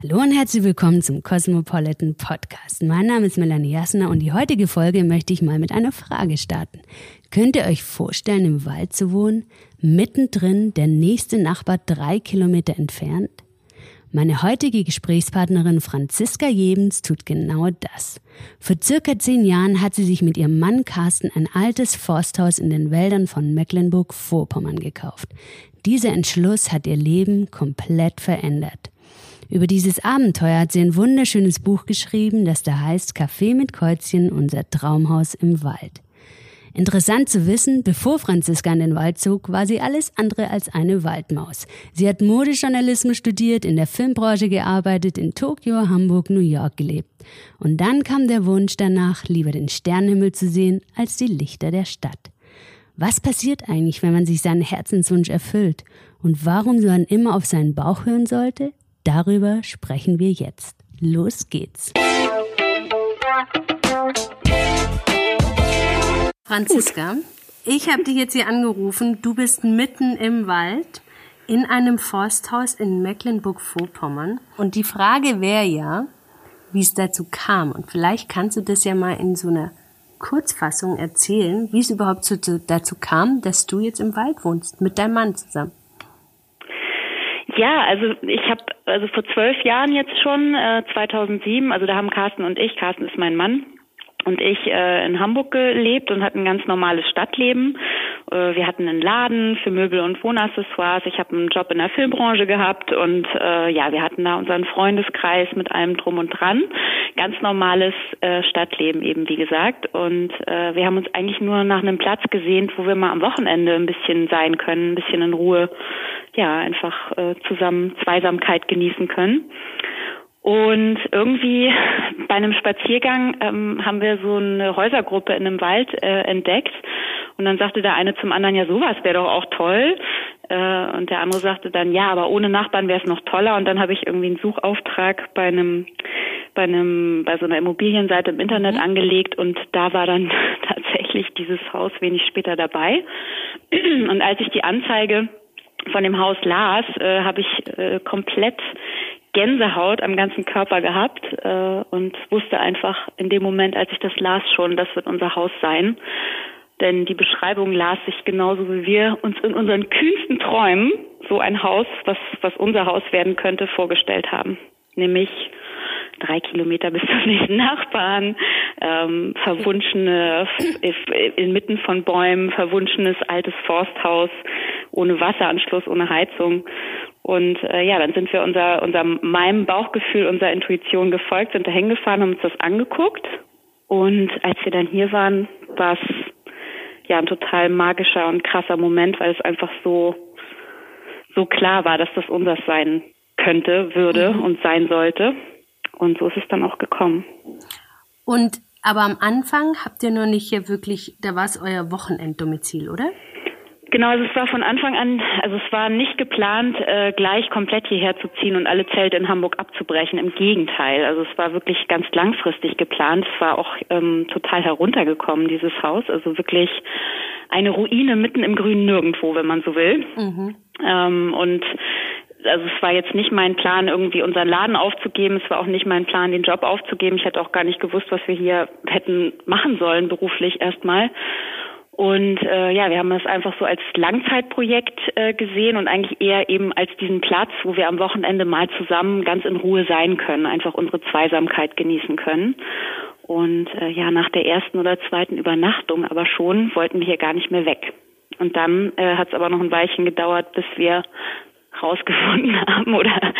Hallo und herzlich willkommen zum Cosmopolitan Podcast. Mein Name ist Melanie Jassner und die heutige Folge möchte ich mal mit einer Frage starten. Könnt ihr euch vorstellen, im Wald zu wohnen? Mittendrin, der nächste Nachbar drei Kilometer entfernt? Meine heutige Gesprächspartnerin Franziska Jebens tut genau das. Vor circa zehn Jahren hat sie sich mit ihrem Mann Carsten ein altes Forsthaus in den Wäldern von Mecklenburg-Vorpommern gekauft. Dieser Entschluss hat ihr Leben komplett verändert. Über dieses Abenteuer hat sie ein wunderschönes Buch geschrieben, das da heißt Kaffee mit Käuzchen, unser Traumhaus im Wald. Interessant zu wissen, bevor Franziska in den Wald zog, war sie alles andere als eine Waldmaus. Sie hat Modejournalismus studiert, in der Filmbranche gearbeitet, in Tokio, Hamburg, New York gelebt. Und dann kam der Wunsch danach, lieber den Sternenhimmel zu sehen, als die Lichter der Stadt. Was passiert eigentlich, wenn man sich seinen Herzenswunsch erfüllt? Und warum man immer auf seinen Bauch hören sollte? Darüber sprechen wir jetzt. Los geht's. Franziska, ich habe dich jetzt hier angerufen. Du bist mitten im Wald in einem Forsthaus in Mecklenburg-Vorpommern. Und die Frage wäre ja, wie es dazu kam. Und vielleicht kannst du das ja mal in so einer Kurzfassung erzählen, wie es überhaupt dazu kam, dass du jetzt im Wald wohnst, mit deinem Mann zusammen. Ja, also ich habe also vor zwölf Jahren jetzt schon, äh, 2007, also da haben Carsten und ich, Carsten ist mein Mann, und ich äh, in Hamburg gelebt und hatten ein ganz normales Stadtleben. Äh, wir hatten einen Laden für Möbel und Wohnaccessoires. Ich habe einen Job in der Filmbranche gehabt und äh, ja, wir hatten da unseren Freundeskreis mit allem drum und dran. Ganz normales äh, Stadtleben eben, wie gesagt. Und äh, wir haben uns eigentlich nur nach einem Platz gesehnt, wo wir mal am Wochenende ein bisschen sein können, ein bisschen in Ruhe, ja, einfach äh, zusammen Zweisamkeit genießen können. Und irgendwie bei einem Spaziergang ähm, haben wir so eine Häusergruppe in einem Wald äh, entdeckt. Und dann sagte der eine zum anderen, ja, sowas wäre doch auch toll. Äh, und der andere sagte dann, ja, aber ohne Nachbarn wäre es noch toller. Und dann habe ich irgendwie einen Suchauftrag bei einem, bei einem, bei so einer Immobilienseite im Internet mhm. angelegt und da war dann tatsächlich dieses Haus wenig später dabei. Und als ich die Anzeige von dem Haus las, äh, habe ich äh, komplett Gänsehaut am ganzen Körper gehabt äh, und wusste einfach in dem Moment, als ich das las, schon, das wird unser Haus sein. Denn die Beschreibung las sich genauso wie wir uns in unseren kühnsten Träumen so ein Haus, was, was unser Haus werden könnte, vorgestellt haben. Nämlich drei Kilometer bis zum nächsten Nachbarn, ähm, verwunschene, inmitten von Bäumen, verwunschenes altes Forsthaus, ohne Wasseranschluss, ohne Heizung. Und äh, ja, dann sind wir unser, unser meinem Bauchgefühl, unserer Intuition gefolgt, sind da hingefahren, haben uns das angeguckt. Und als wir dann hier waren, war es ja ein total magischer und krasser Moment, weil es einfach so so klar war, dass das unseres sein könnte, würde mhm. und sein sollte. Und so ist es dann auch gekommen. Und aber am Anfang habt ihr noch nicht hier wirklich, da war es euer Wochenenddomizil, oder? Genau, also es war von Anfang an, also es war nicht geplant, äh, gleich komplett hierher zu ziehen und alle Zelte in Hamburg abzubrechen. Im Gegenteil, also es war wirklich ganz langfristig geplant. Es war auch ähm, total heruntergekommen, dieses Haus. Also wirklich eine Ruine mitten im grünen Nirgendwo, wenn man so will. Mhm. Ähm, und also es war jetzt nicht mein Plan, irgendwie unseren Laden aufzugeben. Es war auch nicht mein Plan, den Job aufzugeben. Ich hätte auch gar nicht gewusst, was wir hier hätten machen sollen beruflich erstmal. Und äh, ja, wir haben das einfach so als Langzeitprojekt äh, gesehen und eigentlich eher eben als diesen Platz, wo wir am Wochenende mal zusammen ganz in Ruhe sein können, einfach unsere Zweisamkeit genießen können. Und äh, ja, nach der ersten oder zweiten Übernachtung aber schon wollten wir hier gar nicht mehr weg. Und dann äh, hat es aber noch ein Weilchen gedauert, bis wir rausgefunden haben oder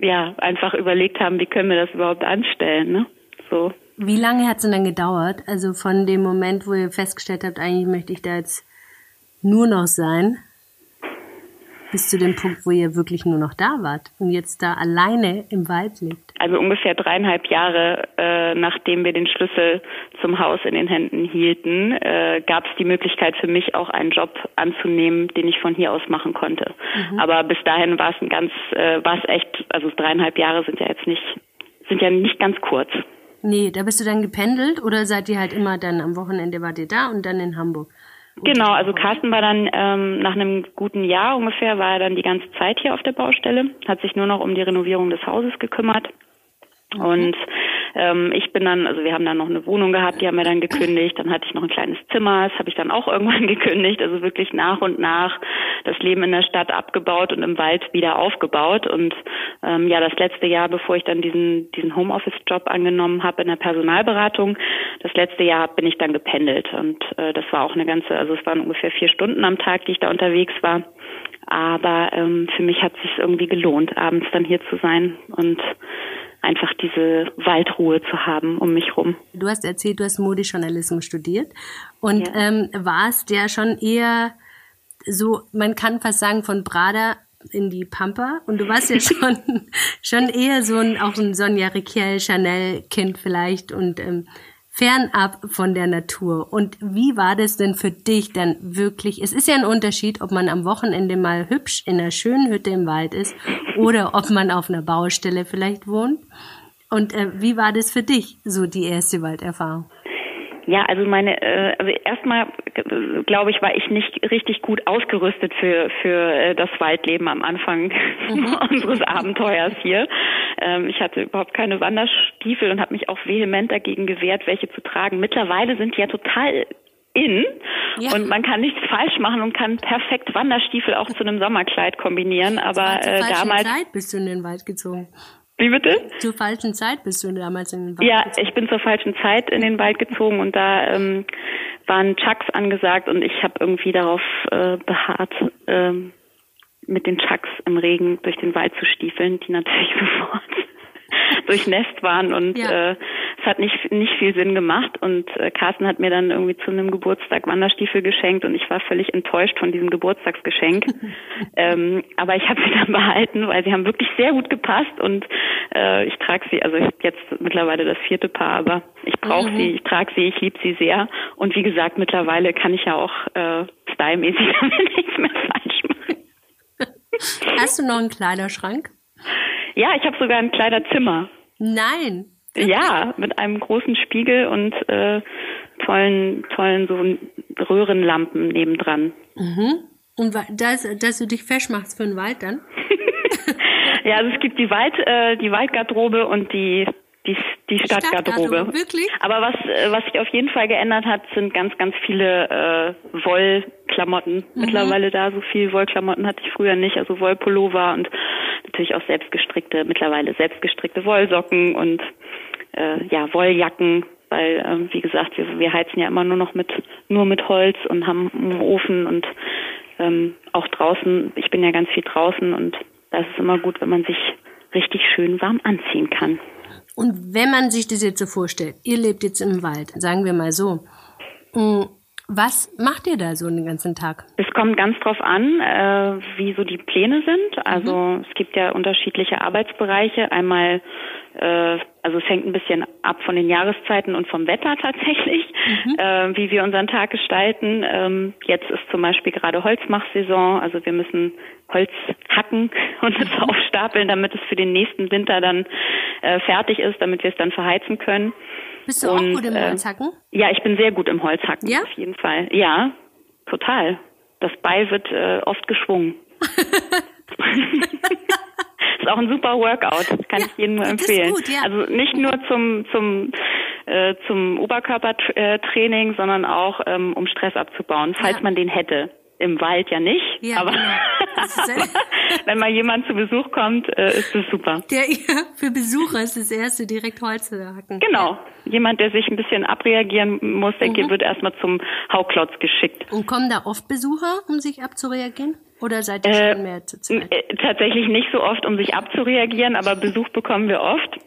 ja einfach überlegt haben, wie können wir das überhaupt anstellen. Ne? So. Wie lange hat es denn dann gedauert? Also von dem Moment, wo ihr festgestellt habt, eigentlich möchte ich da jetzt nur noch sein, bis zu dem Punkt, wo ihr wirklich nur noch da wart und jetzt da alleine im Wald lebt? Also ungefähr dreieinhalb Jahre, äh, nachdem wir den Schlüssel zum Haus in den Händen hielten, äh, gab es die Möglichkeit für mich auch einen Job anzunehmen, den ich von hier aus machen konnte. Mhm. Aber bis dahin war es ein ganz, äh, war es echt, also dreieinhalb Jahre sind ja jetzt nicht, sind ja nicht ganz kurz. Nee, da bist du dann gependelt oder seid ihr halt immer dann am Wochenende wart ihr da und dann in Hamburg? Genau, also Carsten war dann ähm, nach einem guten Jahr ungefähr, war er dann die ganze Zeit hier auf der Baustelle, hat sich nur noch um die Renovierung des Hauses gekümmert. Mhm. Und ähm, ich bin dann, also wir haben dann noch eine Wohnung gehabt, die haben wir dann gekündigt. Dann hatte ich noch ein kleines Zimmer, das habe ich dann auch irgendwann gekündigt. Also wirklich nach und nach das Leben in der Stadt abgebaut und im Wald wieder aufgebaut. Und ähm, ja, das letzte Jahr, bevor ich dann diesen diesen Homeoffice-Job angenommen habe in der Personalberatung, das letzte Jahr bin ich dann gependelt. Und äh, das war auch eine ganze, also es waren ungefähr vier Stunden am Tag, die ich da unterwegs war. Aber ähm, für mich hat es sich irgendwie gelohnt, abends dann hier zu sein und einfach diese Waldruhe zu haben um mich rum. Du hast erzählt, du hast Modejournalismus studiert und ja. ähm, warst ja schon eher so, man kann fast sagen, von Brada in die Pampa und du warst ja schon schon eher so ein auch ein Sonja Riquel Chanel Kind vielleicht und ähm, fernab von der Natur. Und wie war das denn für dich dann wirklich? Es ist ja ein Unterschied, ob man am Wochenende mal hübsch in einer schönen Hütte im Wald ist oder ob man auf einer Baustelle vielleicht wohnt. Und äh, wie war das für dich, so die erste Walderfahrung? Ja, also meine, äh, also erstmal äh, glaube ich, war ich nicht richtig gut ausgerüstet für für äh, das Waldleben am Anfang mhm. unseres Abenteuers hier. Ähm, ich hatte überhaupt keine Wanderstiefel und habe mich auch vehement dagegen gewehrt, welche zu tragen. Mittlerweile sind die ja total in ja. und man kann nichts falsch machen und kann perfekt Wanderstiefel auch zu einem Sommerkleid kombinieren. Aber äh, damals Zeit bist du in den Wald gezogen. Wie bitte? Zur falschen Zeit bist du damals in den Wald Ja, gezogen. ich bin zur falschen Zeit in den Wald gezogen und da ähm, waren Chucks angesagt und ich habe irgendwie darauf äh, beharrt, ähm, mit den Chucks im Regen durch den Wald zu stiefeln, die natürlich sofort durchnässt waren und ja. äh, es hat nicht nicht viel Sinn gemacht und äh, Carsten hat mir dann irgendwie zu einem Geburtstag Wanderstiefel geschenkt und ich war völlig enttäuscht von diesem Geburtstagsgeschenk. ähm, aber ich habe sie dann behalten, weil sie haben wirklich sehr gut gepasst und äh, ich trage sie, also ich habe jetzt mittlerweile das vierte Paar, aber ich brauche mhm. sie, ich trage sie, ich liebe sie sehr und wie gesagt, mittlerweile kann ich ja auch äh, stylmäßig damit nichts mehr falsch machen. Hast du noch einen Kleiderschrank? Ja, ich habe sogar ein Kleiderzimmer. Nein. Ja, mit einem großen Spiegel und äh, tollen, tollen so Röhrenlampen nebendran. Mhm. Und dass, dass du dich fesch machst für den Wald dann? ja, also es gibt die Wald, äh, die Waldgarderobe und die die, die Stadtgarderobe. Stadtgarderobe. Wirklich? Aber was, äh, was sich auf jeden Fall geändert hat, sind ganz, ganz viele äh, Wollklamotten. Mhm. Mittlerweile da so viel Wollklamotten hatte ich früher nicht. Also Wollpullover und natürlich auch selbstgestrickte, mittlerweile selbstgestrickte Wollsocken und äh, ja, Wolljacken weil ähm, wie gesagt wir, wir heizen ja immer nur noch mit nur mit Holz und haben einen Ofen und ähm, auch draußen ich bin ja ganz viel draußen und da ist immer gut wenn man sich richtig schön warm anziehen kann. Und wenn man sich das jetzt so vorstellt, ihr lebt jetzt im Wald, sagen wir mal so, mm, was macht ihr da so den ganzen Tag? Es kommt ganz drauf an, äh, wie so die Pläne sind. Also mhm. es gibt ja unterschiedliche Arbeitsbereiche. Einmal, äh, also es hängt ein bisschen ab von den Jahreszeiten und vom Wetter tatsächlich, mhm. äh, wie wir unseren Tag gestalten. Ähm, jetzt ist zum Beispiel gerade Holzmachsaison. Also wir müssen Holz hacken und es aufstapeln, damit es für den nächsten Winter dann äh, fertig ist, damit wir es dann verheizen können. Bist du und, auch gut im äh, Holzhacken? Ja, ich bin sehr gut im Holzhacken, ja? auf jeden Fall. Ja, total. Das Beil wird äh, oft geschwungen. ist auch ein super Workout, kann ja, ich jedem nur empfehlen. Gut, ja. Also nicht nur zum zum äh, zum Oberkörpertraining, sondern auch ähm, um Stress abzubauen, falls ja. man den hätte im Wald ja nicht, ja, aber genau. wenn mal jemand zu Besuch kommt, äh, ist das super. Der, für Besucher ist das erste direkt Holz hacken. Genau. Ja. Jemand, der sich ein bisschen abreagieren muss, der mhm. wird erstmal zum Hauklotz geschickt. Und kommen da oft Besucher, um sich abzureagieren? Oder seid ihr äh, schon mehr zu zweit? Äh, tatsächlich nicht so oft, um sich abzureagieren, aber Besuch bekommen wir oft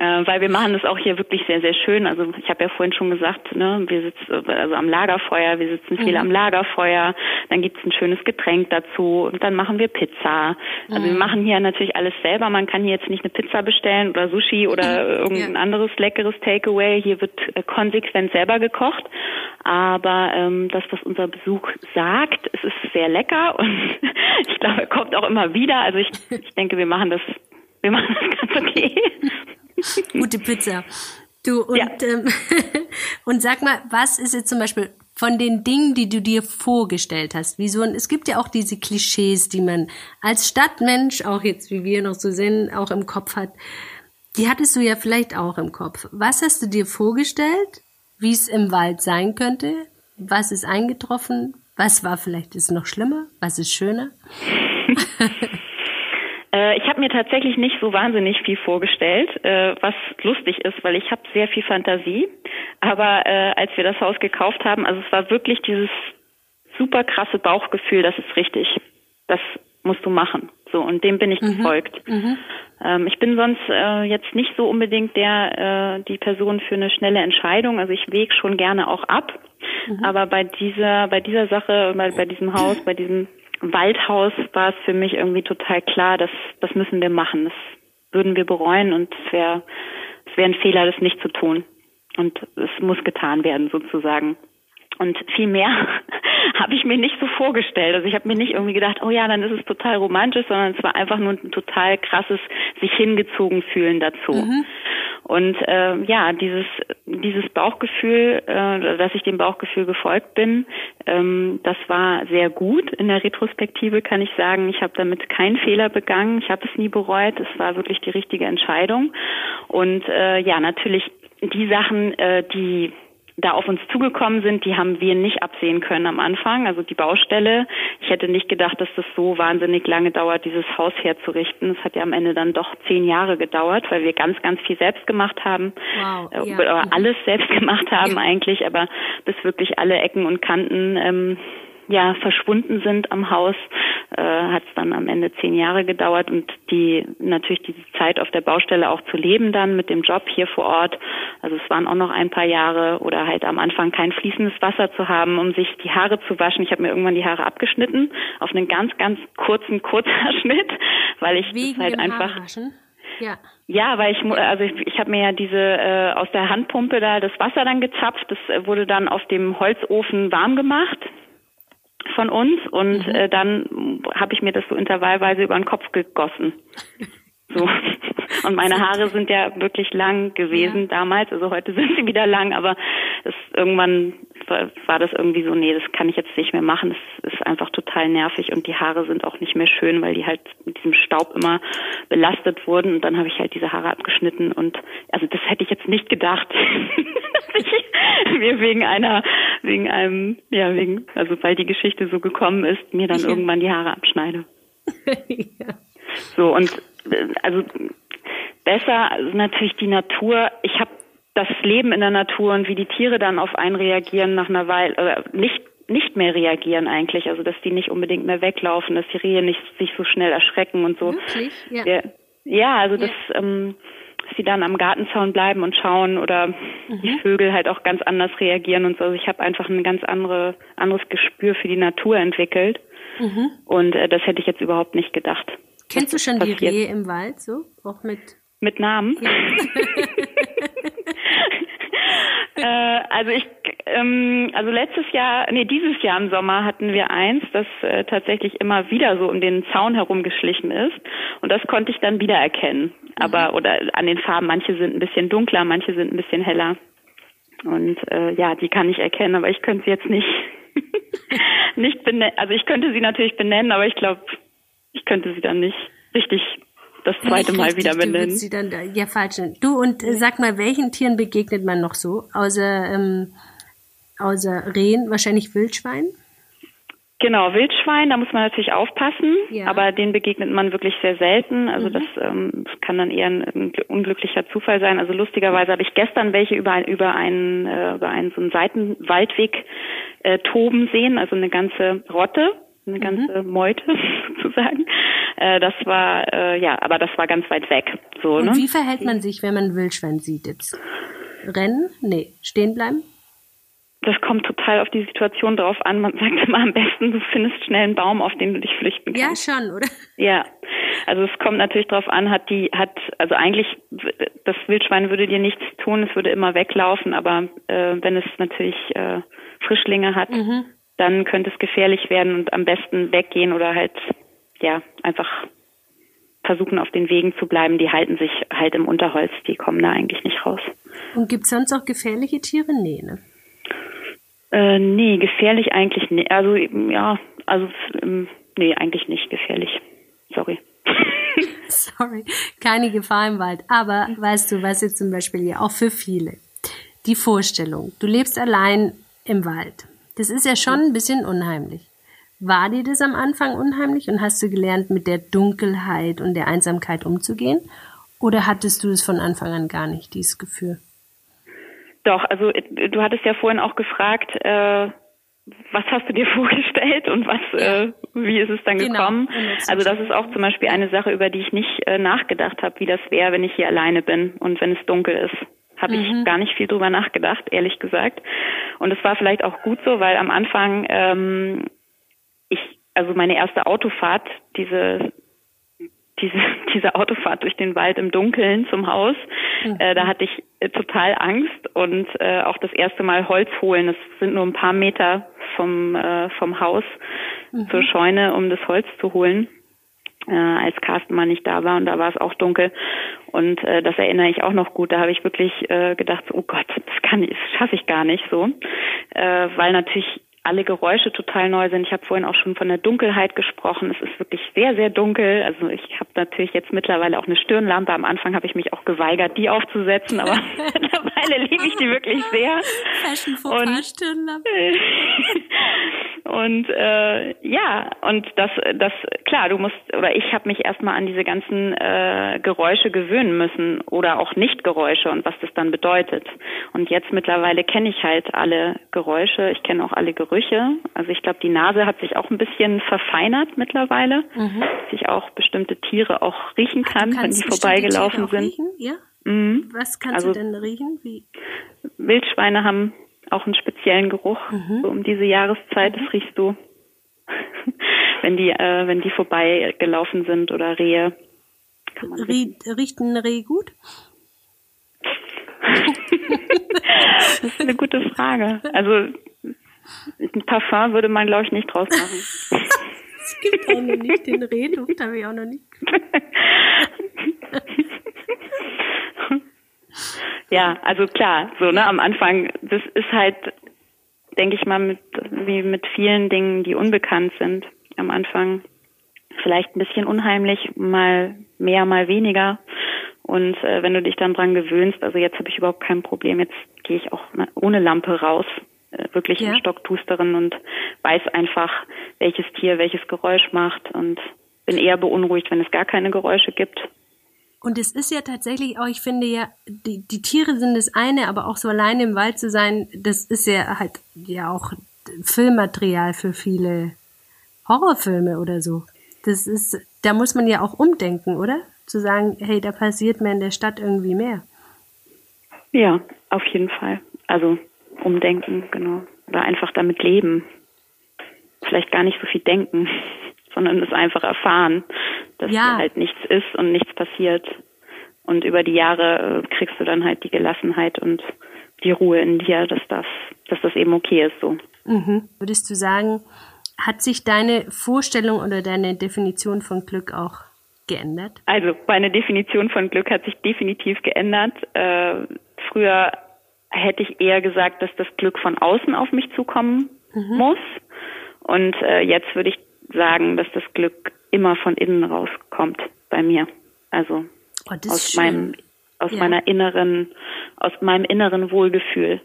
äh, weil wir machen das auch hier wirklich sehr, sehr schön. Also ich habe ja vorhin schon gesagt, ne, wir sitzen also am Lagerfeuer, wir sitzen viel mhm. am Lagerfeuer, dann gibt's ein schönes Getränk dazu und dann machen wir Pizza. Also mhm. wir machen hier natürlich alles selber. Man kann hier jetzt nicht eine Pizza bestellen oder Sushi oder mhm. irgendein ja. anderes leckeres Takeaway. Hier wird äh, konsequent selber gekocht. Aber ähm, das, was unser Besuch sagt, es ist sehr lecker und ich glaube, er kommt auch immer wieder. Also ich, ich denke, wir machen das wir machen das ganz okay. Gute Pizza. Du, und, ja. ähm, und sag mal, was ist jetzt zum Beispiel von den Dingen, die du dir vorgestellt hast. Wie so ein, es gibt ja auch diese Klischees, die man als Stadtmensch, auch jetzt wie wir noch so sind, auch im Kopf hat. Die hattest du ja vielleicht auch im Kopf. Was hast du dir vorgestellt, wie es im Wald sein könnte? Was ist eingetroffen? Was war vielleicht ist noch schlimmer? Was ist schöner? Äh, ich habe mir tatsächlich nicht so wahnsinnig viel vorgestellt, äh, was lustig ist, weil ich habe sehr viel Fantasie. Aber äh, als wir das Haus gekauft haben, also es war wirklich dieses super krasse Bauchgefühl, das ist richtig. Das musst du machen. So, und dem bin ich mhm. gefolgt. Mhm. Ähm, ich bin sonst äh, jetzt nicht so unbedingt der äh, die Person für eine schnelle Entscheidung. Also ich wege schon gerne auch ab. Mhm. Aber bei dieser, bei dieser Sache, bei, bei diesem Haus, bei diesem Waldhaus war es für mich irgendwie total klar, dass das müssen wir machen. Das würden wir bereuen und es wäre es wäre ein Fehler, das nicht zu tun. Und es muss getan werden sozusagen. Und viel mehr habe ich mir nicht so vorgestellt. Also ich habe mir nicht irgendwie gedacht, oh ja, dann ist es total romantisch, sondern es war einfach nur ein total krasses sich hingezogen fühlen dazu. Mhm. Und äh, ja, dieses dieses Bauchgefühl, äh, dass ich dem Bauchgefühl gefolgt bin, ähm, das war sehr gut. In der Retrospektive kann ich sagen, ich habe damit keinen Fehler begangen. Ich habe es nie bereut. Es war wirklich die richtige Entscheidung. Und äh, ja, natürlich die Sachen, äh, die da auf uns zugekommen sind, die haben wir nicht absehen können am Anfang. Also die Baustelle. Ich hätte nicht gedacht, dass das so wahnsinnig lange dauert, dieses Haus herzurichten. Es hat ja am Ende dann doch zehn Jahre gedauert, weil wir ganz, ganz viel selbst gemacht haben. Wow, äh, ja. Oder alles selbst gemacht haben ja. eigentlich, aber bis wirklich alle Ecken und Kanten ähm, ja verschwunden sind am Haus, äh, hat es dann am Ende zehn Jahre gedauert und die natürlich diese Zeit auf der Baustelle auch zu leben dann mit dem Job hier vor Ort. Also es waren auch noch ein paar Jahre oder halt am Anfang kein fließendes Wasser zu haben, um sich die Haare zu waschen. Ich habe mir irgendwann die Haare abgeschnitten auf einen ganz ganz kurzen Kurzhaarschnitt, weil ich Wegen halt einfach ja. Ja, weil ich also ich, ich habe mir ja diese äh, aus der Handpumpe da das Wasser dann gezapft. Das äh, wurde dann auf dem Holzofen warm gemacht von uns und mhm. äh, dann habe ich mir das so intervallweise über den Kopf gegossen. So. Und meine Haare sind ja wirklich lang gewesen ja. damals, also heute sind sie wieder lang, aber es, irgendwann war, das irgendwie so, nee, das kann ich jetzt nicht mehr machen. Das ist einfach total nervig und die Haare sind auch nicht mehr schön, weil die halt mit diesem Staub immer belastet wurden und dann habe ich halt diese Haare abgeschnitten und also das hätte ich jetzt nicht gedacht, dass ich mir wegen einer, wegen einem, ja, wegen, also weil die Geschichte so gekommen ist, mir dann irgendwann die Haare abschneide. ja. So und äh, also besser also natürlich die Natur. Ich habe das Leben in der Natur und wie die Tiere dann auf einen reagieren nach einer Weile, oder nicht nicht mehr reagieren eigentlich, also dass die nicht unbedingt mehr weglaufen, dass die Rehe nicht sich so schnell erschrecken und so. Wirklich? Ja. Ja, also ja. dass, ähm, dass sie dann am Gartenzaun bleiben und schauen oder mhm. die Vögel halt auch ganz anders reagieren und so. Also ich habe einfach ein ganz andere anderes Gespür für die Natur entwickelt mhm. und äh, das hätte ich jetzt überhaupt nicht gedacht. Kennst du schon passiert. die Rehe im Wald so? Auch mit mit Namen? Ja. äh, also ich, ähm, also letztes Jahr, nee, dieses Jahr im Sommer hatten wir eins, das äh, tatsächlich immer wieder so um den Zaun herumgeschlichen ist. Und das konnte ich dann wiedererkennen. Aber, mhm. oder an den Farben, manche sind ein bisschen dunkler, manche sind ein bisschen heller. Und äh, ja, die kann ich erkennen, aber ich könnte sie jetzt nicht, nicht benennen. Also ich könnte sie natürlich benennen, aber ich glaube, ich könnte sie dann nicht richtig das zweite Mal wieder benennen. Sie dann, ja, falsch. Du und äh, sag mal, welchen Tieren begegnet man noch so? Außer, ähm, außer Rehen, wahrscheinlich Wildschwein? Genau, Wildschwein, da muss man natürlich aufpassen, ja. aber den begegnet man wirklich sehr selten. Also mhm. das, ähm, kann dann eher ein, ein, unglücklicher Zufall sein. Also lustigerweise habe ich gestern welche über, über einen äh, über einen so einen Seitenwaldweg äh, toben sehen, also eine ganze Rotte eine mhm. ganze mhm. Meute sozusagen. Äh, das war äh, ja, aber das war ganz weit weg. So, Und ne? wie verhält man sich, wenn man Wildschwein sieht jetzt? Rennen? Nee, stehen bleiben? Das kommt total auf die Situation drauf an. Man sagt immer am besten, du findest schnell einen Baum, auf den du dich flüchten kannst. Ja, schon, oder? Ja. Also es kommt natürlich drauf an, hat die, hat, also eigentlich, das Wildschwein würde dir nichts tun, es würde immer weglaufen, aber äh, wenn es natürlich äh, Frischlinge hat, mhm dann könnte es gefährlich werden und am besten weggehen oder halt ja einfach versuchen auf den Wegen zu bleiben. Die halten sich halt im Unterholz, die kommen da eigentlich nicht raus. Und gibt es sonst auch gefährliche Tiere? Nee, ne? Äh, nee, gefährlich eigentlich nicht. Also ja, also ähm, nee, eigentlich nicht gefährlich. Sorry. Sorry, keine Gefahr im Wald. Aber weißt du, was jetzt zum Beispiel ja auch für viele, die Vorstellung, du lebst allein im Wald. Das ist ja schon ein bisschen unheimlich. War dir das am Anfang unheimlich und hast du gelernt, mit der Dunkelheit und der Einsamkeit umzugehen? Oder hattest du es von Anfang an gar nicht, dieses Gefühl? Doch, also du hattest ja vorhin auch gefragt, äh, was hast du dir vorgestellt und was, äh, wie ist es dann genau. gekommen? Also das ist auch zum Beispiel eine Sache, über die ich nicht äh, nachgedacht habe, wie das wäre, wenn ich hier alleine bin und wenn es dunkel ist. Habe mhm. ich gar nicht viel drüber nachgedacht, ehrlich gesagt. Und es war vielleicht auch gut so, weil am Anfang ähm, also meine erste Autofahrt, diese diese, diese Autofahrt durch den Wald im Dunkeln zum Haus, mhm. äh, da hatte ich äh, total Angst und äh, auch das erste Mal Holz holen. Das sind nur ein paar Meter vom, äh, vom Haus mhm. zur Scheune, um das Holz zu holen. Äh, als Carsten mal nicht da war und da war es auch dunkel und äh, das erinnere ich auch noch gut. Da habe ich wirklich äh, gedacht, oh Gott, das kann ich, das schaffe ich gar nicht so, äh, weil natürlich alle Geräusche total neu sind. Ich habe vorhin auch schon von der Dunkelheit gesprochen. Es ist wirklich sehr, sehr dunkel. Also ich habe natürlich jetzt mittlerweile auch eine Stirnlampe. Am Anfang habe ich mich auch geweigert, die aufzusetzen, aber mittlerweile liebe ich die wirklich sehr. Fashion und, Stirnlampe. und äh, ja, und das, das klar, du musst oder ich habe mich erstmal an diese ganzen äh, Geräusche gewöhnen müssen oder auch Nicht-Geräusche und was das dann bedeutet. Und jetzt mittlerweile kenne ich halt alle Geräusche. Ich kenne auch alle Gerüche. Also ich glaube, die Nase hat sich auch ein bisschen verfeinert mittlerweile, mhm. dass ich auch bestimmte Tiere auch riechen kann, wenn die vorbeigelaufen sind. Riechen? Ja? Mhm. Was kannst also, du denn riechen? Wie? Wildschweine haben auch einen speziellen Geruch mhm. so um diese Jahreszeit. Das mhm. riechst du, wenn die äh, wenn die vorbeigelaufen sind oder Rehe. Rie riecht ein Reh gut? das ist eine gute Frage. Also ein Parfum würde man, glaube ich, nicht draus machen. es gibt auch noch nicht den Rehduft, habe ich auch noch nicht. ja, also klar, so ne, am Anfang, das ist halt, denke ich mal, mit wie mit vielen Dingen, die unbekannt sind, am Anfang vielleicht ein bisschen unheimlich, mal mehr, mal weniger. Und äh, wenn du dich dann dran gewöhnst, also jetzt habe ich überhaupt kein Problem, jetzt gehe ich auch ohne Lampe raus äh, wirklich ja. im Stocktusterin und weiß einfach, welches Tier welches Geräusch macht und bin eher beunruhigt, wenn es gar keine Geräusche gibt. Und es ist ja tatsächlich auch, ich finde ja, die, die Tiere sind das eine, aber auch so alleine im Wald zu sein, das ist ja halt ja auch Filmmaterial für viele Horrorfilme oder so. Das ist, da muss man ja auch umdenken, oder? Zu sagen, hey, da passiert mir in der Stadt irgendwie mehr. Ja, auf jeden Fall. Also umdenken, genau. Oder einfach damit leben. Vielleicht gar nicht so viel denken, sondern es einfach erfahren, dass ja. halt nichts ist und nichts passiert. Und über die Jahre äh, kriegst du dann halt die Gelassenheit und die Ruhe in dir, dass das, dass das eben okay ist so. Mhm. Würdest du sagen, hat sich deine Vorstellung oder deine Definition von Glück auch geändert? Also meine Definition von Glück hat sich definitiv geändert. Äh, früher hätte ich eher gesagt, dass das Glück von außen auf mich zukommen mhm. muss. Und äh, jetzt würde ich sagen, dass das Glück immer von innen rauskommt bei mir. Also oh, aus schön. meinem aus ja. meiner inneren aus meinem inneren Wohlgefühl.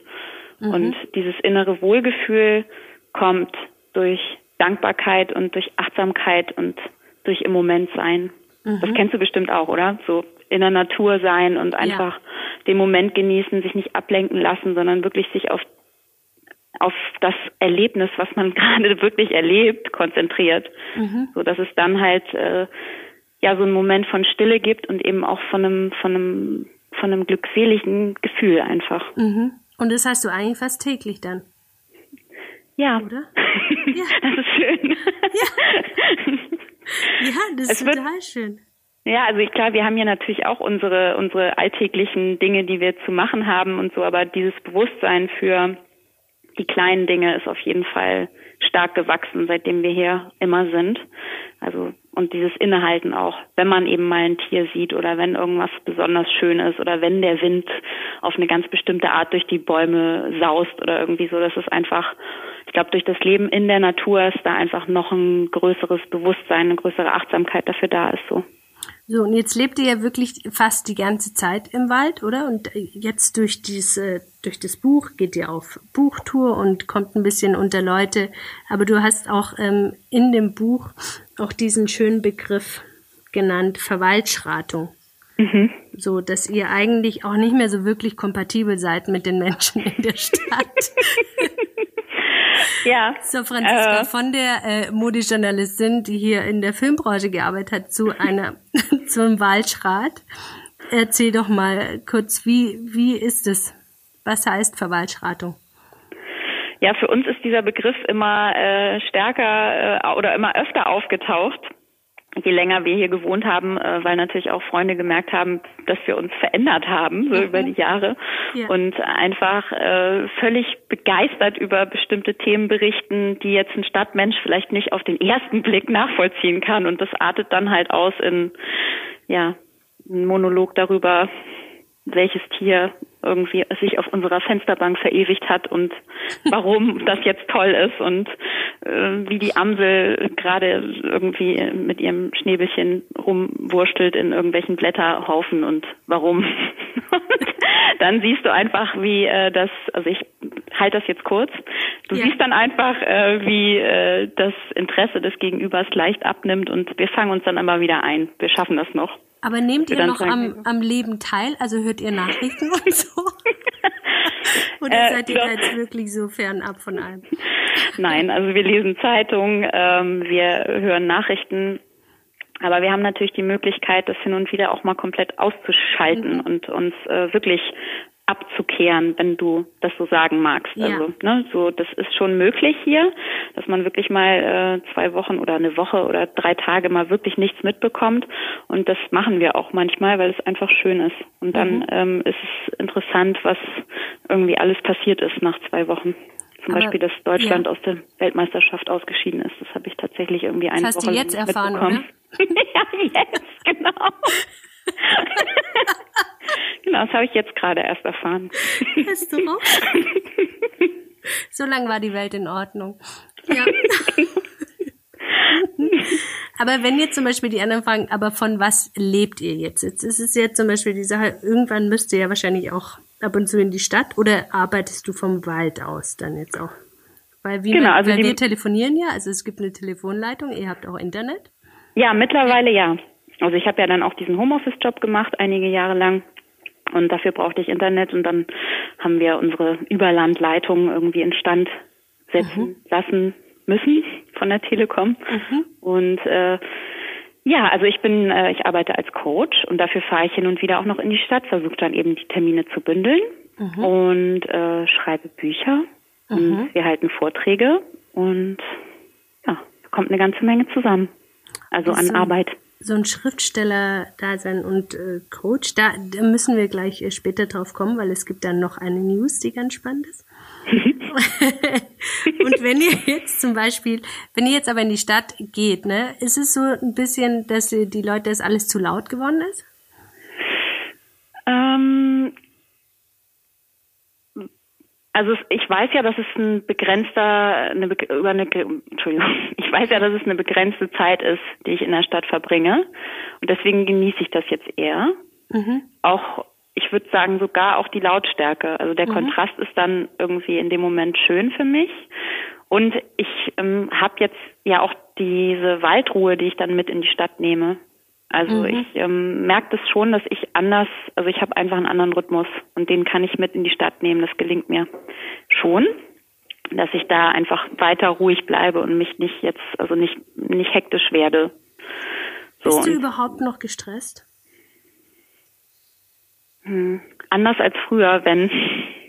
Mhm. Und dieses innere Wohlgefühl kommt durch Dankbarkeit und durch Achtsamkeit und durch im Moment sein. Mhm. Das kennst du bestimmt auch, oder? So in der Natur sein und einfach ja. den Moment genießen, sich nicht ablenken lassen, sondern wirklich sich auf auf das Erlebnis, was man gerade wirklich erlebt, konzentriert, mhm. so dass es dann halt äh, ja so einen Moment von Stille gibt und eben auch von einem von einem von einem glückseligen Gefühl einfach. Mhm. Und das hast du eigentlich fast täglich dann. Ja. Oder? Ja. Das ist schön. Ja, ja das ist total schön. Ja, also ich klar, wir haben ja natürlich auch unsere unsere alltäglichen Dinge, die wir zu machen haben und so, aber dieses Bewusstsein für die kleinen Dinge ist auf jeden Fall stark gewachsen, seitdem wir hier immer sind. Also und dieses Innehalten auch, wenn man eben mal ein Tier sieht oder wenn irgendwas besonders schön ist oder wenn der Wind auf eine ganz bestimmte Art durch die Bäume saust oder irgendwie so. Das ist einfach, glaube, durch das Leben in der Natur ist da einfach noch ein größeres Bewusstsein, eine größere Achtsamkeit dafür da ist so. So, und jetzt lebt ihr ja wirklich fast die ganze Zeit im Wald, oder? Und jetzt durch diese, durch das Buch geht ihr auf Buchtour und kommt ein bisschen unter Leute. Aber du hast auch ähm, in dem Buch auch diesen schönen Begriff genannt, Verwaltschratung. Mhm. So, dass ihr eigentlich auch nicht mehr so wirklich kompatibel seid mit den Menschen in der Stadt. ja. So, Franziska, äh. von der äh, Modejournalistin, die hier in der Filmbranche gearbeitet hat, zu einer, zum Waldschrat. Erzähl doch mal kurz, wie, wie ist es? Was heißt Verwaltschratung? Ja, für uns ist dieser Begriff immer äh, stärker äh, oder immer öfter aufgetaucht je länger wir hier gewohnt haben, äh, weil natürlich auch Freunde gemerkt haben, dass wir uns verändert haben so mhm. über die Jahre ja. und einfach äh, völlig begeistert über bestimmte Themen berichten, die jetzt ein Stadtmensch vielleicht nicht auf den ersten Blick nachvollziehen kann und das artet dann halt aus in ja ein Monolog darüber, welches Tier irgendwie sich auf unserer Fensterbank verewigt hat und warum das jetzt toll ist und äh, wie die Amsel gerade irgendwie mit ihrem Schnäbelchen rumwurstelt in irgendwelchen Blätterhaufen und warum. dann siehst du einfach, wie äh, das, also ich halte das jetzt kurz, du ja. siehst dann einfach, äh, wie äh, das Interesse des Gegenübers leicht abnimmt und wir fangen uns dann aber wieder ein. Wir schaffen das noch. Aber nehmt ihr noch am, am Leben teil? Also hört ihr Nachrichten und so? Oder äh, seid ihr da jetzt wirklich so fernab von allem? Nein, also wir lesen Zeitungen, ähm, wir hören Nachrichten, aber wir haben natürlich die Möglichkeit, das hin und wieder auch mal komplett auszuschalten mhm. und uns äh, wirklich abzukehren, wenn du das so sagen magst. Ja. Also, ne, so das ist schon möglich hier, dass man wirklich mal äh, zwei Wochen oder eine Woche oder drei Tage mal wirklich nichts mitbekommt. Und das machen wir auch manchmal, weil es einfach schön ist. Und dann mhm. ähm, ist es interessant, was irgendwie alles passiert ist nach zwei Wochen. Zum Aber, Beispiel, dass Deutschland ja. aus der Weltmeisterschaft ausgeschieden ist. Das habe ich tatsächlich irgendwie eine das hast Woche du jetzt erfahren, oder? ja, jetzt, genau. genau, das habe ich jetzt gerade erst erfahren. Hast du so lange war die Welt in Ordnung. Ja. aber wenn jetzt zum Beispiel die anderen fragen, aber von was lebt ihr jetzt? Jetzt ist es ja zum Beispiel die Sache, irgendwann müsst ihr ja wahrscheinlich auch ab und zu in die Stadt oder arbeitest du vom Wald aus dann jetzt auch? Weil, wie genau, man, also weil wir telefonieren ja, also es gibt eine Telefonleitung, ihr habt auch Internet. Ja, mittlerweile ja. Also ich habe ja dann auch diesen Homeoffice-Job gemacht, einige Jahre lang. Und dafür brauchte ich Internet und dann haben wir unsere Überlandleitung irgendwie instand setzen mhm. lassen müssen von der Telekom. Mhm. Und äh, ja, also ich bin, äh, ich arbeite als Coach und dafür fahre ich hin und wieder auch noch in die Stadt, versuche dann eben die Termine zu bündeln mhm. und äh, schreibe Bücher und mhm. wir halten Vorträge und ja, kommt eine ganze Menge zusammen. Also an Arbeit so ein Schriftsteller-Dasein und äh, Coach, da, da müssen wir gleich äh, später drauf kommen, weil es gibt dann noch eine News, die ganz spannend ist. und wenn ihr jetzt zum Beispiel, wenn ihr jetzt aber in die Stadt geht, ne, ist es so ein bisschen, dass die Leute, dass alles zu laut geworden ist? Ähm, also ich weiß ja, dass es ein begrenzter, eine, über eine, Entschuldigung, ich weiß ja, dass es eine begrenzte Zeit ist, die ich in der Stadt verbringe. Und deswegen genieße ich das jetzt eher. Mhm. Auch, ich würde sagen, sogar auch die Lautstärke. Also der mhm. Kontrast ist dann irgendwie in dem Moment schön für mich. Und ich ähm, habe jetzt ja auch diese Waldruhe, die ich dann mit in die Stadt nehme. Also mhm. ich ähm, merke das schon, dass ich anders, also ich habe einfach einen anderen Rhythmus und den kann ich mit in die Stadt nehmen. Das gelingt mir schon, dass ich da einfach weiter ruhig bleibe und mich nicht jetzt, also nicht nicht hektisch werde. So, Bist du überhaupt noch gestresst? Hm, anders als früher, wenn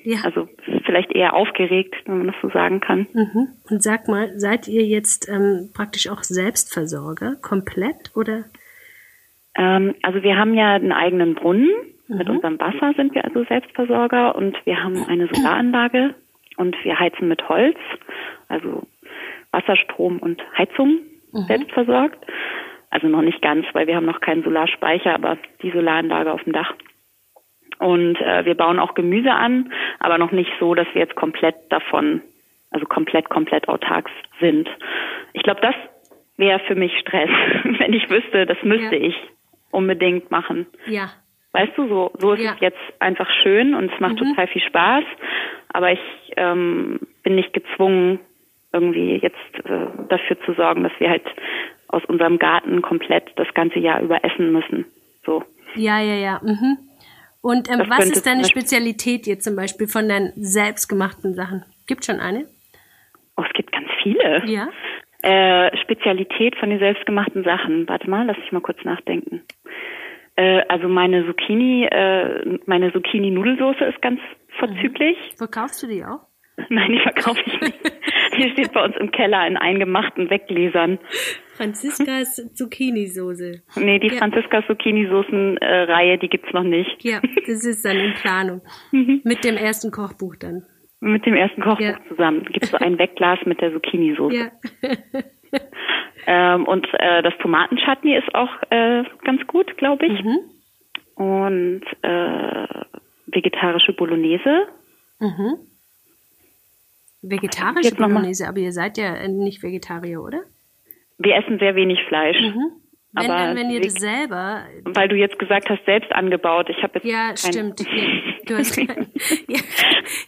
ja. also vielleicht eher aufgeregt, wenn man das so sagen kann. Mhm. Und sag mal, seid ihr jetzt ähm, praktisch auch Selbstversorger komplett oder? Ähm, also wir haben ja einen eigenen Brunnen. Mhm. Mit unserem Wasser sind wir also Selbstversorger und wir haben eine Solaranlage und wir heizen mit Holz, also Wasserstrom und Heizung mhm. selbst versorgt. Also noch nicht ganz, weil wir haben noch keinen Solarspeicher, aber die Solaranlage auf dem Dach. Und äh, wir bauen auch Gemüse an, aber noch nicht so, dass wir jetzt komplett davon, also komplett, komplett autark sind. Ich glaube, das wäre für mich Stress, wenn ich wüsste, das müsste ja. ich unbedingt machen. Ja. Weißt du, so, so ist ja. es jetzt einfach schön und es macht mhm. total viel Spaß, aber ich ähm, bin nicht gezwungen, irgendwie jetzt äh, dafür zu sorgen, dass wir halt aus unserem Garten komplett das ganze Jahr über essen müssen. So. Ja, ja, ja. Mhm. Und ähm, was ist deine Spezialität jetzt zum Beispiel von deinen selbstgemachten Sachen? Gibt schon eine? Oh, es gibt ganz viele. Ja. Äh, Spezialität von den selbstgemachten Sachen. Warte mal, lass mich mal kurz nachdenken. Äh, also meine Zucchini, äh, meine Zucchini-Nudelsoße ist ganz vorzüglich. Mhm. Verkaufst du die auch? Nein, die verkaufe ich nicht. die steht bei uns im Keller in eingemachten Weggläsern. Franziskas Zucchini-Soße. Nee, die ja. Franziskas Zucchini-Soßen-Reihe, die gibt's noch nicht. Ja, das ist dann in Planung. Mhm. Mit dem ersten Kochbuch dann. Mit dem ersten Kochbuch ja. zusammen. Gibt's so ein Wegglas mit der Zucchini-Soße. Ja. Ähm, und äh, das Tomatenchutney ist auch äh, ganz gut, glaube ich. Mhm. Und äh, vegetarische Bolognese. Mhm. Vegetarische Bolognese, aber ihr seid ja nicht Vegetarier, oder? Wir essen sehr wenig Fleisch. Mhm. Wenn, aber wenn ihr das selber. Weil du jetzt gesagt hast, selbst angebaut. Ich habe jetzt. Ja, stimmt. Du hast ja,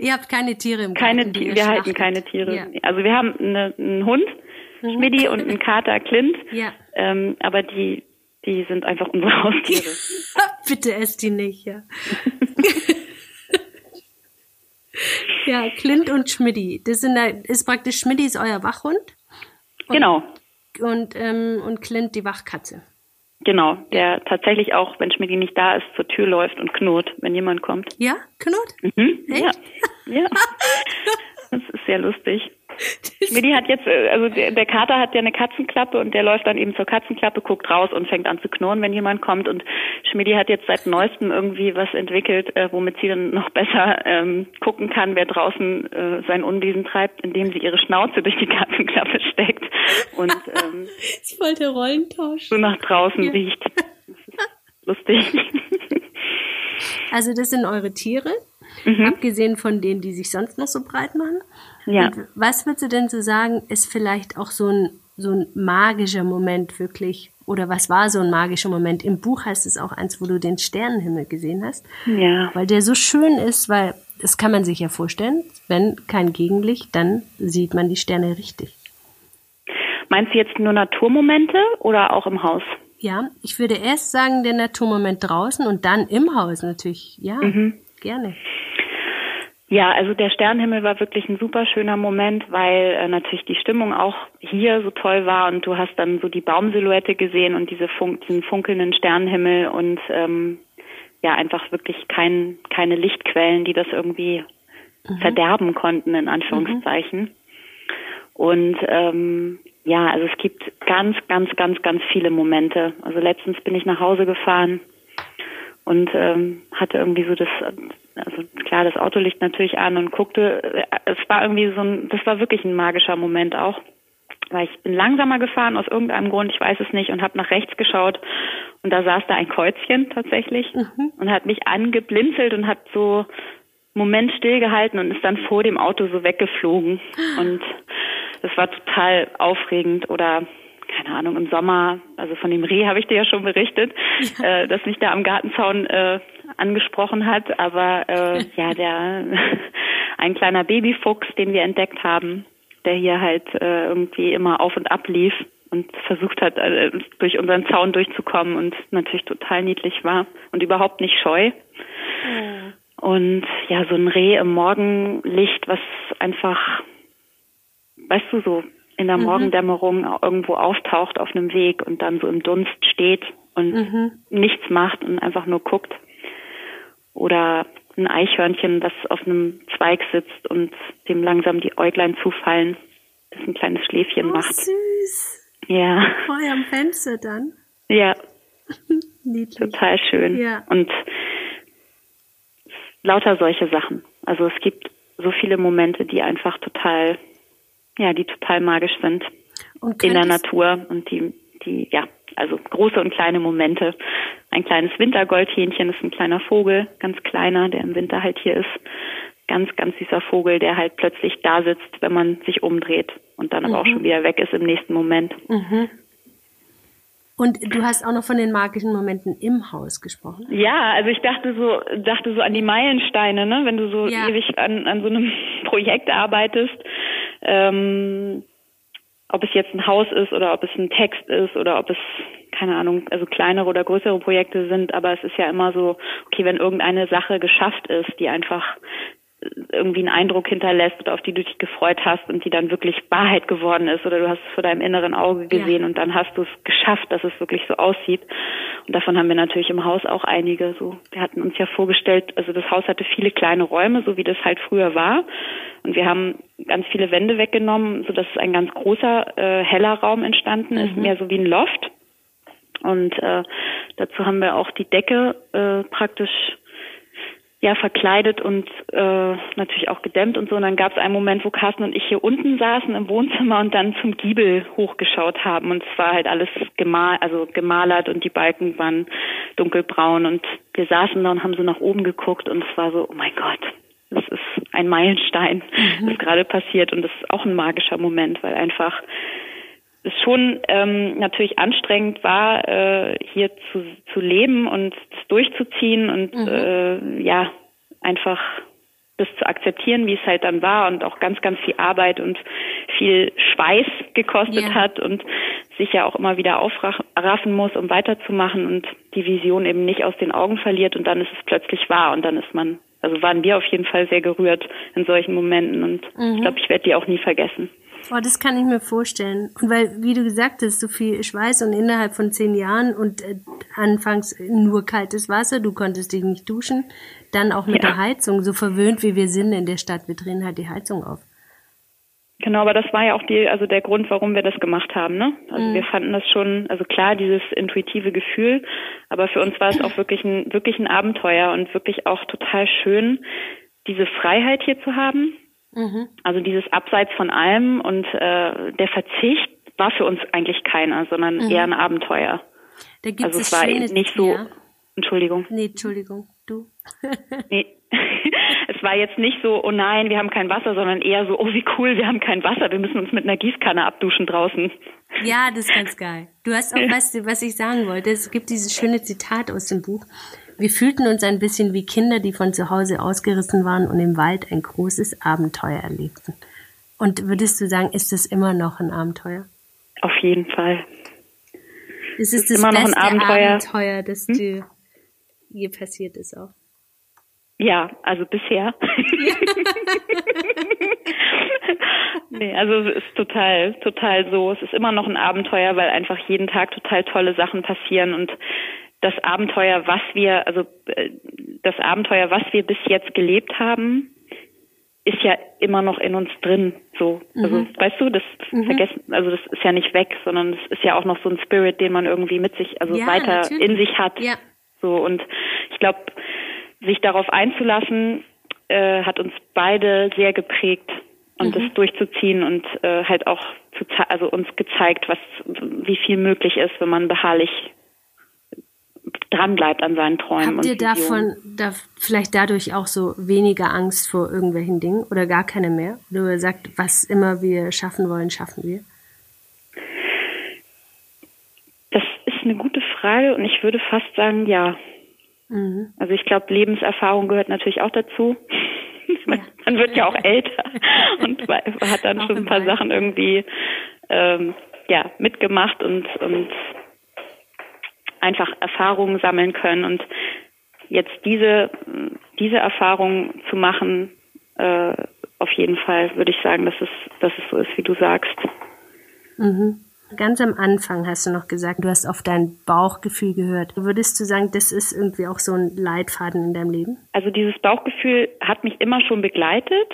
ihr habt keine Tiere im keine, Garten. Wir halten keine Tiere. Ja. Also wir haben eine, einen Hund, mhm. Schmidti, und einen Kater, Clint. Ja. Ähm, aber die, die sind einfach unsere Haustiere. Bitte esst die nicht, ja. ja, Clint und Schmidti. Das sind da, ist praktisch Schmidti ist euer Wachhund. Und, genau. Und, ähm, und Clint die Wachkatze. Genau, der tatsächlich auch, wenn Schmidti nicht da ist, zur Tür läuft und knurrt, wenn jemand kommt. Ja, knurrt? Mhm, ja. ja. Das ist sehr lustig. Schmidti hat jetzt, äh, also der, der, Kater hat ja eine Katzenklappe und der läuft dann eben zur Katzenklappe, guckt raus und fängt an zu knurren, wenn jemand kommt. Und Schmidti hat jetzt seit neuestem irgendwie was entwickelt, äh, womit sie dann noch besser ähm, gucken kann, wer draußen äh, sein Unwesen treibt, indem sie ihre Schnauze durch die Katzenklappe steckt und ähm, das ist voll der Rollentausch. so nach draußen ja. riecht. Lustig. Also das sind eure Tiere, mhm. abgesehen von denen, die sich sonst noch so breit machen. Ja. Und was würdest du denn so sagen, ist vielleicht auch so ein, so ein magischer Moment wirklich? Oder was war so ein magischer Moment? Im Buch heißt es auch eins, wo du den Sternenhimmel gesehen hast. Ja. Weil der so schön ist, weil das kann man sich ja vorstellen. Wenn kein Gegenlicht, dann sieht man die Sterne richtig. Meinst du jetzt nur Naturmomente oder auch im Haus? Ja, ich würde erst sagen, der Naturmoment draußen und dann im Haus natürlich. Ja, mhm. gerne. Ja, also der Sternenhimmel war wirklich ein super schöner Moment, weil äh, natürlich die Stimmung auch hier so toll war und du hast dann so die Baumsilhouette gesehen und diese fun diesen funkelnden Sternenhimmel und ähm, ja einfach wirklich kein, keine Lichtquellen, die das irgendwie mhm. verderben konnten in Anführungszeichen. Mhm. Und ähm, ja, also es gibt ganz, ganz, ganz, ganz viele Momente. Also letztens bin ich nach Hause gefahren und ähm, hatte irgendwie so das also klar, das Autolicht natürlich an und guckte. Es war irgendwie so ein, das war wirklich ein magischer Moment auch. Weil ich bin langsamer gefahren aus irgendeinem Grund, ich weiß es nicht, und habe nach rechts geschaut und da saß da ein Käuzchen tatsächlich mhm. und hat mich angeblinzelt und hat so Moment stillgehalten und ist dann vor dem Auto so weggeflogen. Und das war total aufregend oder keine Ahnung, im Sommer, also von dem Reh habe ich dir ja schon berichtet, ja. äh, das mich da am Gartenzaun äh, angesprochen hat, aber äh, ja, der ein kleiner Babyfuchs, den wir entdeckt haben, der hier halt äh, irgendwie immer auf und ab lief und versucht hat, äh, durch unseren Zaun durchzukommen und natürlich total niedlich war und überhaupt nicht scheu. Mhm. Und ja, so ein Reh im Morgenlicht, was einfach, weißt du, so in der mhm. Morgendämmerung irgendwo auftaucht auf einem Weg und dann so im Dunst steht und mhm. nichts macht und einfach nur guckt. Oder ein Eichhörnchen, das auf einem Zweig sitzt und dem langsam die Äuglein zufallen, das ein kleines Schläfchen oh, macht. süß. Ja. Vor am Fenster dann. Ja. Niedlich. Total schön. Ja. Und lauter solche Sachen. Also es gibt so viele Momente, die einfach total, ja, die total magisch sind in der Natur und die die, ja, also große und kleine Momente. Ein kleines Wintergoldhähnchen ist ein kleiner Vogel, ganz kleiner, der im Winter halt hier ist. Ganz, ganz süßer Vogel, der halt plötzlich da sitzt, wenn man sich umdreht und dann aber mhm. auch schon wieder weg ist im nächsten Moment. Mhm. Und du hast auch noch von den magischen Momenten im Haus gesprochen. Ja, also ich dachte so, dachte so an die Meilensteine, ne? Wenn du so ja. ewig an, an so einem Projekt arbeitest, ähm, ob es jetzt ein Haus ist oder ob es ein Text ist oder ob es keine Ahnung, also kleinere oder größere Projekte sind, aber es ist ja immer so, okay, wenn irgendeine Sache geschafft ist, die einfach irgendwie einen Eindruck hinterlässt oder auf die du dich gefreut hast und die dann wirklich Wahrheit geworden ist oder du hast es vor deinem inneren Auge gesehen ja. und dann hast du es geschafft, dass es wirklich so aussieht. Und davon haben wir natürlich im Haus auch einige. So, wir hatten uns ja vorgestellt, also das Haus hatte viele kleine Räume, so wie das halt früher war. Und wir haben ganz viele Wände weggenommen, so dass ein ganz großer äh, heller Raum entstanden ist, mhm. mehr so wie ein Loft. Und äh, dazu haben wir auch die Decke äh, praktisch ja verkleidet und äh, natürlich auch gedämmt und so. Und dann gab es einen Moment, wo Carsten und ich hier unten saßen im Wohnzimmer und dann zum Giebel hochgeschaut haben. Und es war halt alles gemal also gemalert und die Balken waren dunkelbraun und wir saßen da und haben so nach oben geguckt und es war so, oh mein Gott, das ist ein Meilenstein, mhm. das gerade passiert und das ist auch ein magischer Moment, weil einfach es schon ähm, natürlich anstrengend war, äh, hier zu, zu leben und es durchzuziehen und mhm. äh, ja, einfach das zu akzeptieren, wie es halt dann war und auch ganz, ganz viel Arbeit und viel Schweiß gekostet ja. hat und sich ja auch immer wieder aufraffen muss, um weiterzumachen und die Vision eben nicht aus den Augen verliert und dann ist es plötzlich wahr und dann ist man, also waren wir auf jeden Fall sehr gerührt in solchen Momenten und mhm. ich glaube, ich werde die auch nie vergessen. Oh, das kann ich mir vorstellen. Und weil, wie du gesagt hast, so viel Schweiß und innerhalb von zehn Jahren und äh, anfangs nur kaltes Wasser, du konntest dich nicht duschen, dann auch mit ja. der Heizung, so verwöhnt wie wir sind in der Stadt, wir drehen halt die Heizung auf. Genau, aber das war ja auch die, also der Grund, warum wir das gemacht haben, ne? Also mhm. wir fanden das schon, also klar, dieses intuitive Gefühl, aber für uns war es auch wirklich ein, wirklich ein Abenteuer und wirklich auch total schön, diese Freiheit hier zu haben Mhm. Also dieses Abseits von allem und äh, der Verzicht war für uns eigentlich keiner, sondern mhm. eher ein Abenteuer. Da gibt also es war nicht so. Ja. Entschuldigung. Nee, Entschuldigung, du. nee. es war jetzt nicht so, oh nein, wir haben kein Wasser, sondern eher so, oh wie cool, wir haben kein Wasser, wir müssen uns mit einer Gießkanne abduschen draußen. Ja, das ist ganz geil. Du hast auch, du, was ich sagen wollte, es gibt dieses schöne Zitat aus dem Buch. Wir fühlten uns ein bisschen wie Kinder, die von zu Hause ausgerissen waren und im Wald ein großes Abenteuer erlebten. Und würdest du sagen, ist das immer noch ein Abenteuer? Auf jeden Fall. Es ist, das immer beste noch ein Abenteuer, Abenteuer das hm? dir je passiert ist auch. Ja, also bisher. nee, also es ist total, total so. Es ist immer noch ein Abenteuer, weil einfach jeden Tag total tolle Sachen passieren und das Abenteuer, was wir, also äh, das Abenteuer, was wir bis jetzt gelebt haben, ist ja immer noch in uns drin. So, also mhm. weißt du, das mhm. vergessen, also das ist ja nicht weg, sondern es ist ja auch noch so ein Spirit, den man irgendwie mit sich, also ja, weiter natürlich. in sich hat. Ja. So und ich glaube, sich darauf einzulassen, äh, hat uns beide sehr geprägt und mhm. das durchzuziehen und äh, halt auch zu, also uns gezeigt, was wie viel möglich ist, wenn man beharrlich dran bleibt an seinen Träumen. Habt ihr davon da, vielleicht dadurch auch so weniger Angst vor irgendwelchen Dingen oder gar keine mehr? Du sagst, was immer wir schaffen wollen, schaffen wir? Das ist eine gute Frage und ich würde fast sagen, ja. Mhm. Also ich glaube, Lebenserfahrung gehört natürlich auch dazu. Man, man wird ja auch älter und hat dann schon ein paar Sachen irgendwie ähm, ja mitgemacht und und einfach Erfahrungen sammeln können und jetzt diese diese Erfahrung zu machen, äh, auf jeden Fall würde ich sagen, dass es dass es so ist, wie du sagst. Mhm. Ganz am Anfang hast du noch gesagt, du hast auf dein Bauchgefühl gehört. Würdest du sagen, das ist irgendwie auch so ein Leitfaden in deinem Leben? Also dieses Bauchgefühl hat mich immer schon begleitet.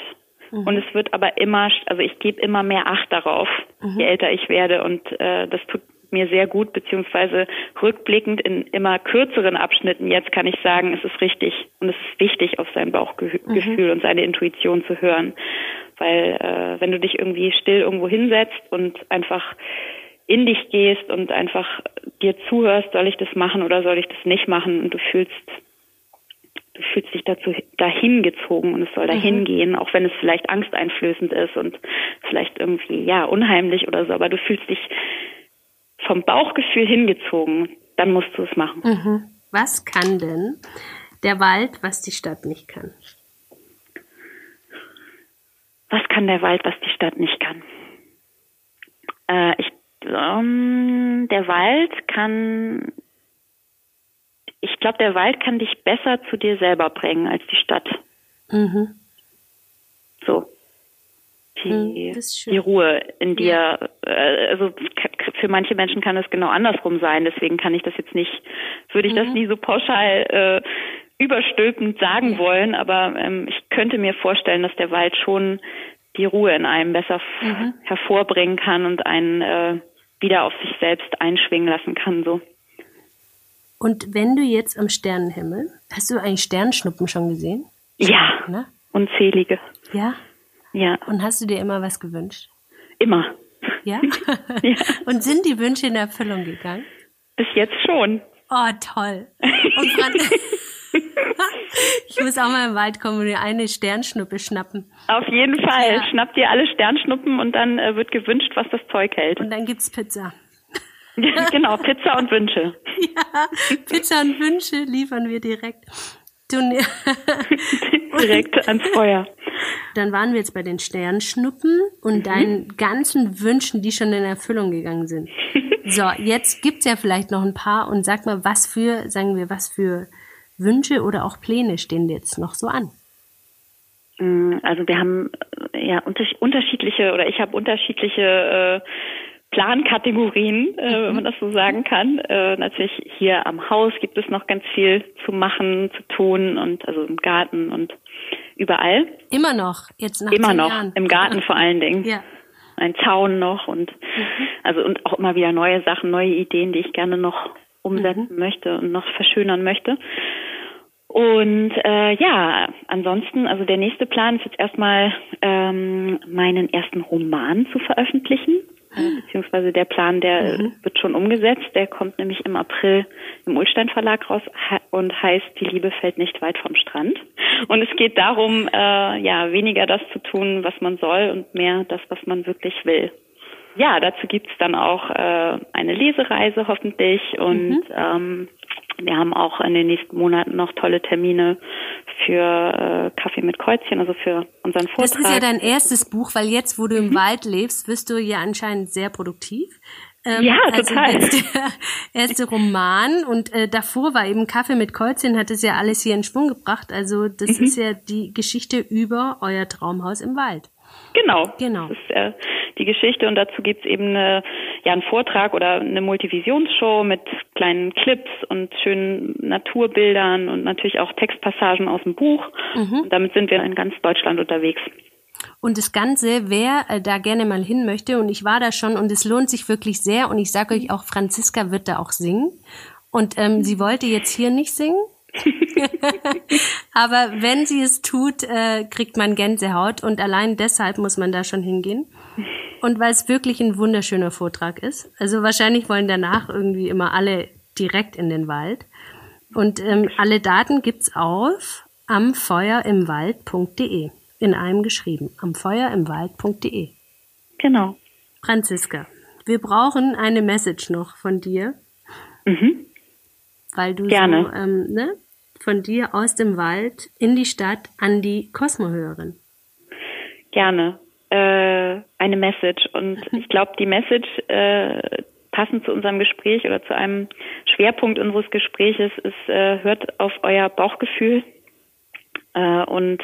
Mhm. Und es wird aber immer, also ich gebe immer mehr Acht darauf, mhm. je älter ich werde. Und äh, das tut mir sehr gut, beziehungsweise rückblickend in immer kürzeren Abschnitten jetzt kann ich sagen, es ist richtig und es ist wichtig, auf sein Bauchgefühl mhm. und seine Intuition zu hören. Weil äh, wenn du dich irgendwie still irgendwo hinsetzt und einfach in dich gehst und einfach dir zuhörst, soll ich das machen oder soll ich das nicht machen und du fühlst du fühlst dich dazu dahin gezogen und es soll dahin mhm. gehen, auch wenn es vielleicht angsteinflößend ist und vielleicht irgendwie ja unheimlich oder so, aber du fühlst dich vom Bauchgefühl hingezogen, dann musst du es machen. Mhm. Was kann denn der Wald, was die Stadt nicht kann? Was kann der Wald, was die Stadt nicht kann? Äh, ich, ähm, der Wald kann ich glaube, der Wald kann dich besser zu dir selber bringen als die Stadt. Mhm. So. Die, mhm, die Ruhe in dir. Ja. Äh, also für manche Menschen kann es genau andersrum sein. Deswegen kann ich das jetzt nicht, würde ich mhm. das nie so pauschal äh, überstülpend sagen ja. wollen. Aber ähm, ich könnte mir vorstellen, dass der Wald schon die Ruhe in einem besser mhm. hervorbringen kann und einen äh, wieder auf sich selbst einschwingen lassen kann. So. Und wenn du jetzt am Sternenhimmel, hast du eigentlich Sternschnuppen schon gesehen? Ja, ne? unzählige. Ja? Ja. Und hast du dir immer was gewünscht? Immer. Ja? ja. Und sind die Wünsche in Erfüllung gegangen? Bis jetzt schon. Oh, toll. Und ich muss auch mal im Wald kommen und mir eine Sternschnuppe schnappen. Auf jeden Fall. Ja. Schnapp dir alle Sternschnuppen und dann äh, wird gewünscht, was das Zeug hält. Und dann gibt's Pizza. genau, Pizza und Wünsche. Ja, Pizza und Wünsche liefern wir direkt. direkt ans Feuer. Dann waren wir jetzt bei den Sternschnuppen und mhm. deinen ganzen Wünschen, die schon in Erfüllung gegangen sind. So, jetzt gibt's ja vielleicht noch ein paar und sag mal, was für, sagen wir, was für Wünsche oder auch Pläne stehen jetzt noch so an? Mm, also wir haben äh, ja unterschiedliche oder ich habe unterschiedliche äh, Plankategorien, äh, wenn man das so sagen kann. Äh, natürlich hier am Haus gibt es noch ganz viel zu machen, zu tun und also im Garten und überall. Immer noch, jetzt nach Immer noch, Jahren. im Garten vor allen Dingen. Ja. Ein Zaun noch und mhm. also und auch immer wieder neue Sachen, neue Ideen, die ich gerne noch umsetzen mhm. möchte und noch verschönern möchte. Und äh, ja, ansonsten, also der nächste Plan ist jetzt erstmal ähm, meinen ersten Roman zu veröffentlichen. Äh, beziehungsweise der Plan, der mhm. wird schon umgesetzt. Der kommt nämlich im April im Ulstein Verlag raus und heißt Die Liebe fällt nicht weit vom Strand. Und es geht darum, äh, ja, weniger das zu tun, was man soll und mehr das, was man wirklich will. Ja, dazu gibt's dann auch äh, eine Lesereise hoffentlich und mhm. ähm, wir haben auch in den nächsten Monaten noch tolle Termine für äh, Kaffee mit Kreuzchen, also für unseren Vortrag. Das ist ja dein erstes Buch, weil jetzt, wo du im mhm. Wald lebst, wirst du ja anscheinend sehr produktiv. Ähm, ja, also total. Der erste Roman und äh, davor war eben Kaffee mit Kreuzchen, hat es ja alles hier in Schwung gebracht. Also das mhm. ist ja die Geschichte über euer Traumhaus im Wald. Genau. Genau. Das ist äh, die Geschichte und dazu gibt's eben eine, ja, einen Vortrag oder eine Multivisionsshow mit kleinen Clips und schönen Naturbildern und natürlich auch Textpassagen aus dem Buch. Mhm. Und damit sind wir in ganz Deutschland unterwegs. Und das Ganze, wer äh, da gerne mal hin möchte, und ich war da schon und es lohnt sich wirklich sehr, und ich sage euch auch, Franziska wird da auch singen. Und ähm, sie wollte jetzt hier nicht singen, Aber wenn sie es tut, äh, kriegt man Gänsehaut und allein deshalb muss man da schon hingehen. Und weil es wirklich ein wunderschöner Vortrag ist. Also wahrscheinlich wollen danach irgendwie immer alle direkt in den Wald. Und ähm, alle Daten gibt's auf amfeuerimwald.de. In einem geschrieben. amfeuerimwald.de. Genau. Franziska, wir brauchen eine Message noch von dir. Mhm. Weil du Gerne. so, ähm, ne, von dir aus dem Wald in die Stadt an die Kosmohörerin? Gerne. Äh, eine Message. Und ich glaube, die Message, äh, passend zu unserem Gespräch oder zu einem Schwerpunkt unseres Gespräches, ist, äh, hört auf euer Bauchgefühl. Äh, und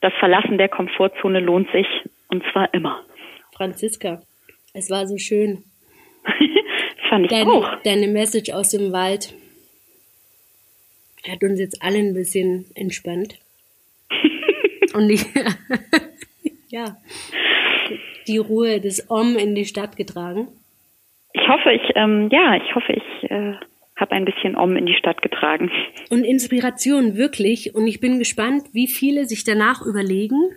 das Verlassen der Komfortzone lohnt sich. Und zwar immer. Franziska, es war so schön. Fand ich deine, auch. Deine Message aus dem Wald hat uns jetzt alle ein bisschen entspannt. Und die, ja, die Ruhe des Om in die Stadt getragen. Ich hoffe, ich, ähm, ja, ich hoffe, ich äh, habe ein bisschen Om in die Stadt getragen. Und Inspiration, wirklich. Und ich bin gespannt, wie viele sich danach überlegen,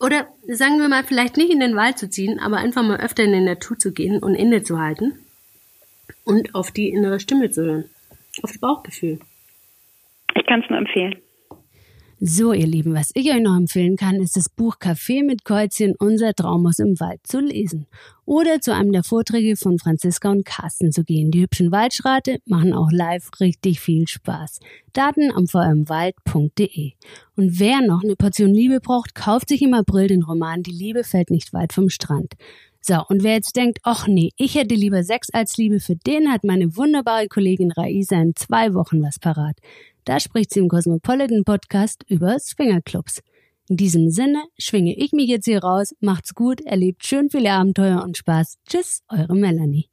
Oder sagen wir mal, vielleicht nicht in den Wald zu ziehen, aber einfach mal öfter in die Natur zu gehen und innezuhalten und auf die innere Stimme zu hören, auf das Bauchgefühl. Ich kann es nur empfehlen. So, ihr Lieben, was ich euch noch empfehlen kann, ist das Buch Kaffee mit Käuzchen, unser Traum aus im Wald zu lesen. Oder zu einem der Vorträge von Franziska und Carsten zu gehen. Die hübschen Waldschrate machen auch live richtig viel Spaß. Daten am vmwald.de. Und wer noch eine Portion Liebe braucht, kauft sich im April den Roman Die Liebe fällt nicht weit vom Strand. So, und wer jetzt denkt, ach nee, ich hätte lieber Sex als Liebe, für den hat meine wunderbare Kollegin Raisa in zwei Wochen was parat. Da spricht sie im Cosmopolitan Podcast über Swingerclubs. In diesem Sinne schwinge ich mich jetzt hier raus. Macht's gut, erlebt schön viele Abenteuer und Spaß. Tschüss, eure Melanie.